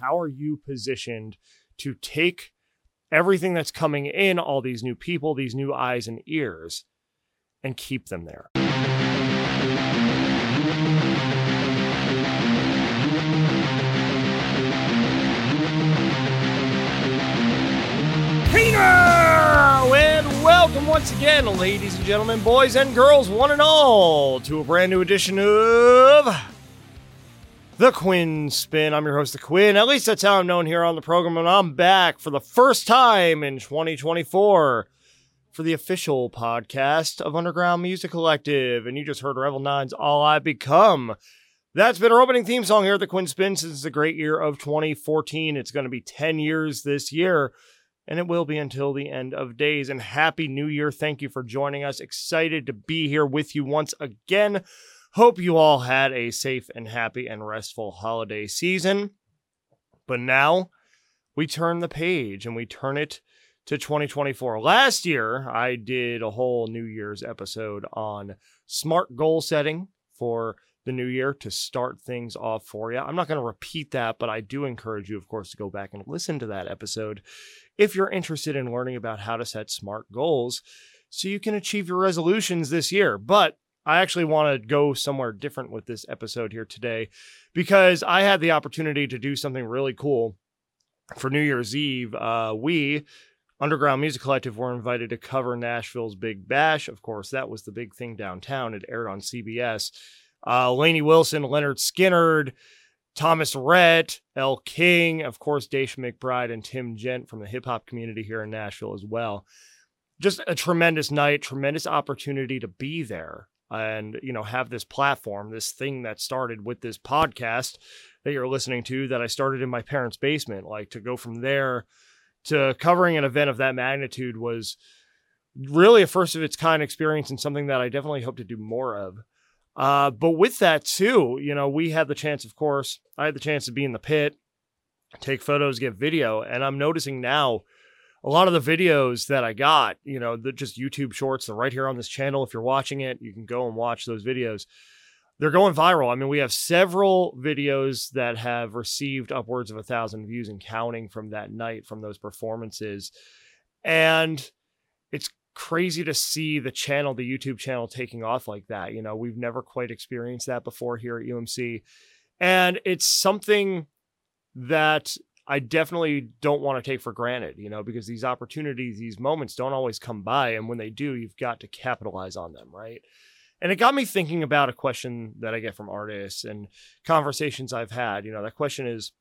How are you positioned to take everything that's coming in, all these new people, these new eyes and ears, and keep them there? Welcome once again, ladies and gentlemen, boys and girls, one and all, to a brand new edition of The Quinn Spinn. I'm your host, The Quinn. At least that's how I'm known here on the program, and I'm back for the first time in 2024 for the official podcast of Underground Music Collective. And you just heard Revel 9's All I Become. That's been our opening theme song here at the Quinn Spinn since the great year of 2014. It's going to be 10 years this year and it will be until the end of days. And happy new year. Thank you for joining us. Excited to be here with you once again. Hope you all had a safe and happy and restful holiday season. But now we turn the page and we turn it to 2024. Last year, I did a whole New Year's episode on smart goal setting for the new year to start things off for you. I'm not going to repeat that, but I do encourage you, of course, to go back and listen to that episode if you're interested in learning about how to set smart goals so you can achieve your resolutions this year. But I actually want to go somewhere different with this episode here today because I had the opportunity to do something really cool for New Year's Eve. Uh, we, Underground Music Collective, were invited to cover Nashville's Big Bash. Of course, that was the big thing downtown. It aired on CBS. Uh, Lainey Wilson, Lynyrd Skynyrd, Thomas Rhett, Elle King, of course, Daisha McBride, and Tim Gent from the hip hop community here in Nashville as well. Just a tremendous night, tremendous opportunity to be there and, you know, have this platform, this thing that started with this podcast that you're listening to that I started in my parents' basement. Like to go from there to covering an event of that magnitude was really a first of its kind experience and something that I definitely hope to do more of. Uh, but with that too, you know, we had the chance, of course, I had the chance to be in the pit, take photos, get video, and I'm noticing now a lot of the videos that I got, you know, the just YouTube shorts, they're right here on this channel. If you're watching it, you can go and watch those videos. They're going viral. I mean, we have several videos that have received upwards of a thousand views and counting from that night from those performances. And it's crazy to see the channel, the YouTube channel taking off like that. You know, we've never quite experienced that before here at UMC. And it's something that I definitely don't want to take for granted, you know, because these opportunities, these moments don't always come by. And when they do, you've got to capitalize on them, right? And it got me thinking about a question that I get from artists and conversations I've had. You know, that question is,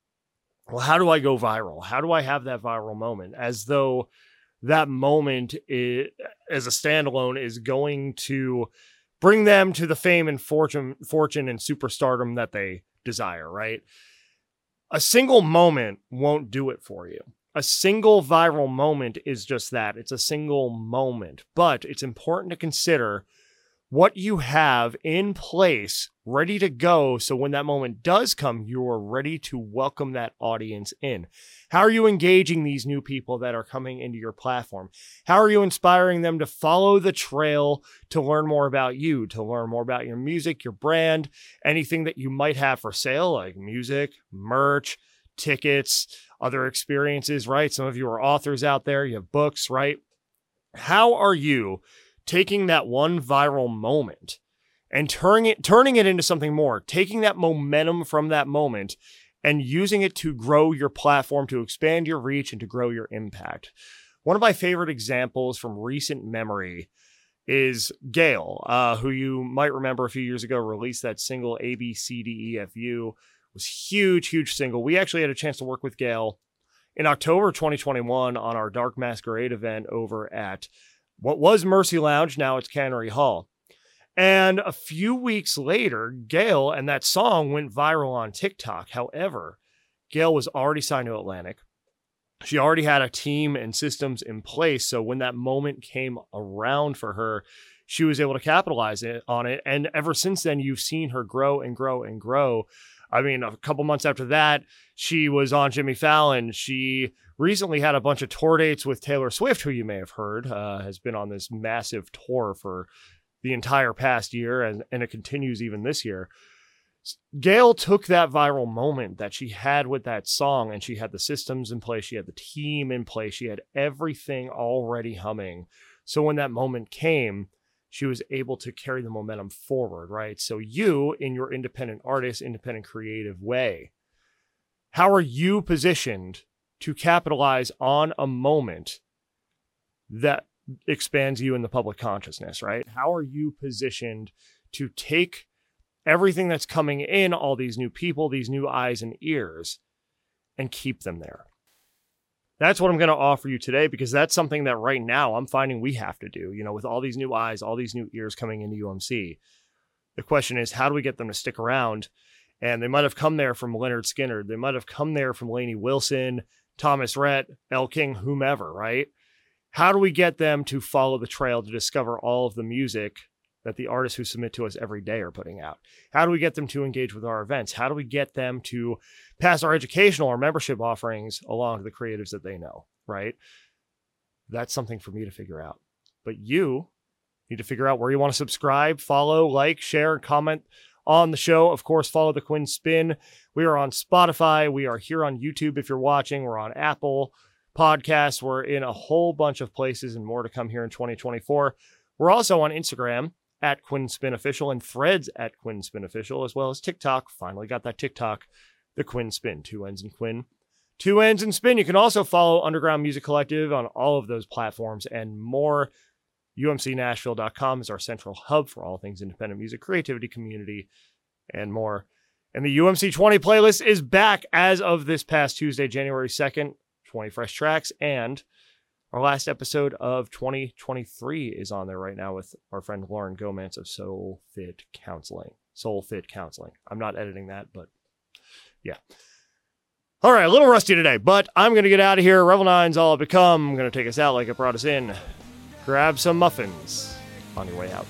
well, how do I go viral? How do I have that viral moment? As though that moment is, as a standalone is going to bring them to the fame and fortune fortune and superstardom that they desire right a single moment won't do it for you. A single viral moment is just that. It's a single moment but it's important to consider what you have in place ready to go. So when that moment does come you are ready to welcome that audience in. How are you engaging these new people that are coming into your platform? How are you inspiring them to follow the trail to learn more about you to learn more about your music your brand anything that you might have for sale like music merch tickets other experiences right? Some of you are authors out there you have books right? How are you taking that one viral moment and turning it turning it into something more, taking that momentum from that moment and using it to grow your platform, to expand your reach and to grow your impact. One of my favorite examples from recent memory is GAYLE, uh, who you might remember a few years ago released that single A B C D F U. It was huge, huge single. We actually had a chance to work with GAYLE in October 2021 on our Dark Masquerade event over at what was Mercy Lounge, now it's Cannery Hall. And a few weeks later, GAYLE and that song went viral on TikTok. However, GAYLE was already signed to Atlantic. She already had a team and systems in place. So when that moment came around for her, she was able to capitalize it, on it. And ever since then, you've seen her grow and grow and grow. I mean, a couple months after that, she was on Jimmy Fallon. She recently had a bunch of tour dates with Taylor Swift, who you may have heard uh, has been on this massive tour for the entire past year, and, and it continues even this year. GAYLE took that viral moment that she had with that song and she had the systems in place, she had the team in place, she had everything already humming. So when that moment came, she was able to carry the momentum forward, right? So you, in your independent artist, independent creative way, how are you positioned to capitalize on a moment that expands you in the public consciousness, right? How are you positioned to take everything that's coming in, all these new people, these new eyes and ears, and keep them there? That's what I'm going to offer you today because that's something that right now I'm finding we have to do, you know, with all these new eyes, all these new ears coming into UMC. The question is, how do we get them to stick around? And they might have come there from Lynyrd Skynyrd. They might have come there from Lainey Wilson, Thomas Rhett, Elle King, whomever, right? How do we get them to follow the trail to discover all of the music that the artists who submit to us every day are putting out? How do we get them to engage with our events? How do we get them to pass our educational or membership offerings along to the creatives that they know, right? That's something for me to figure out. But you need to figure out where you want to subscribe, follow, like, share, and comment on the show. Of course, follow the Quinn Spinn. We are on Spotify. We are here on YouTube if you're watching. We're on Apple Podcasts. We're in a whole bunch of places and more to come here in 2024. We're also on Instagram at Quinn Spinn Official and Threads at Quinn Spinn Official, as well as TikTok. Finally got that TikTok, the Quinn Spinn, two ends and Quinn. Two ends and spin. You can also follow Underground Music Collective on all of those platforms and more. UMCNashville.com is our central hub for all things independent music, creativity, community, and more. And the UMC 20 playlist is back as of this past Tuesday, January 2nd. 20 fresh tracks. And our last episode of 2023 is on there right now with our friend Lauren Gomez of Soul Fit Counseling. Soul Fit Counseling. I'm not editing that, but yeah. All right, a little rusty today, but I'm going to get out of here. Revel 9's all become. I'm going to take us out like it brought us in. Grab some muffins on your way out.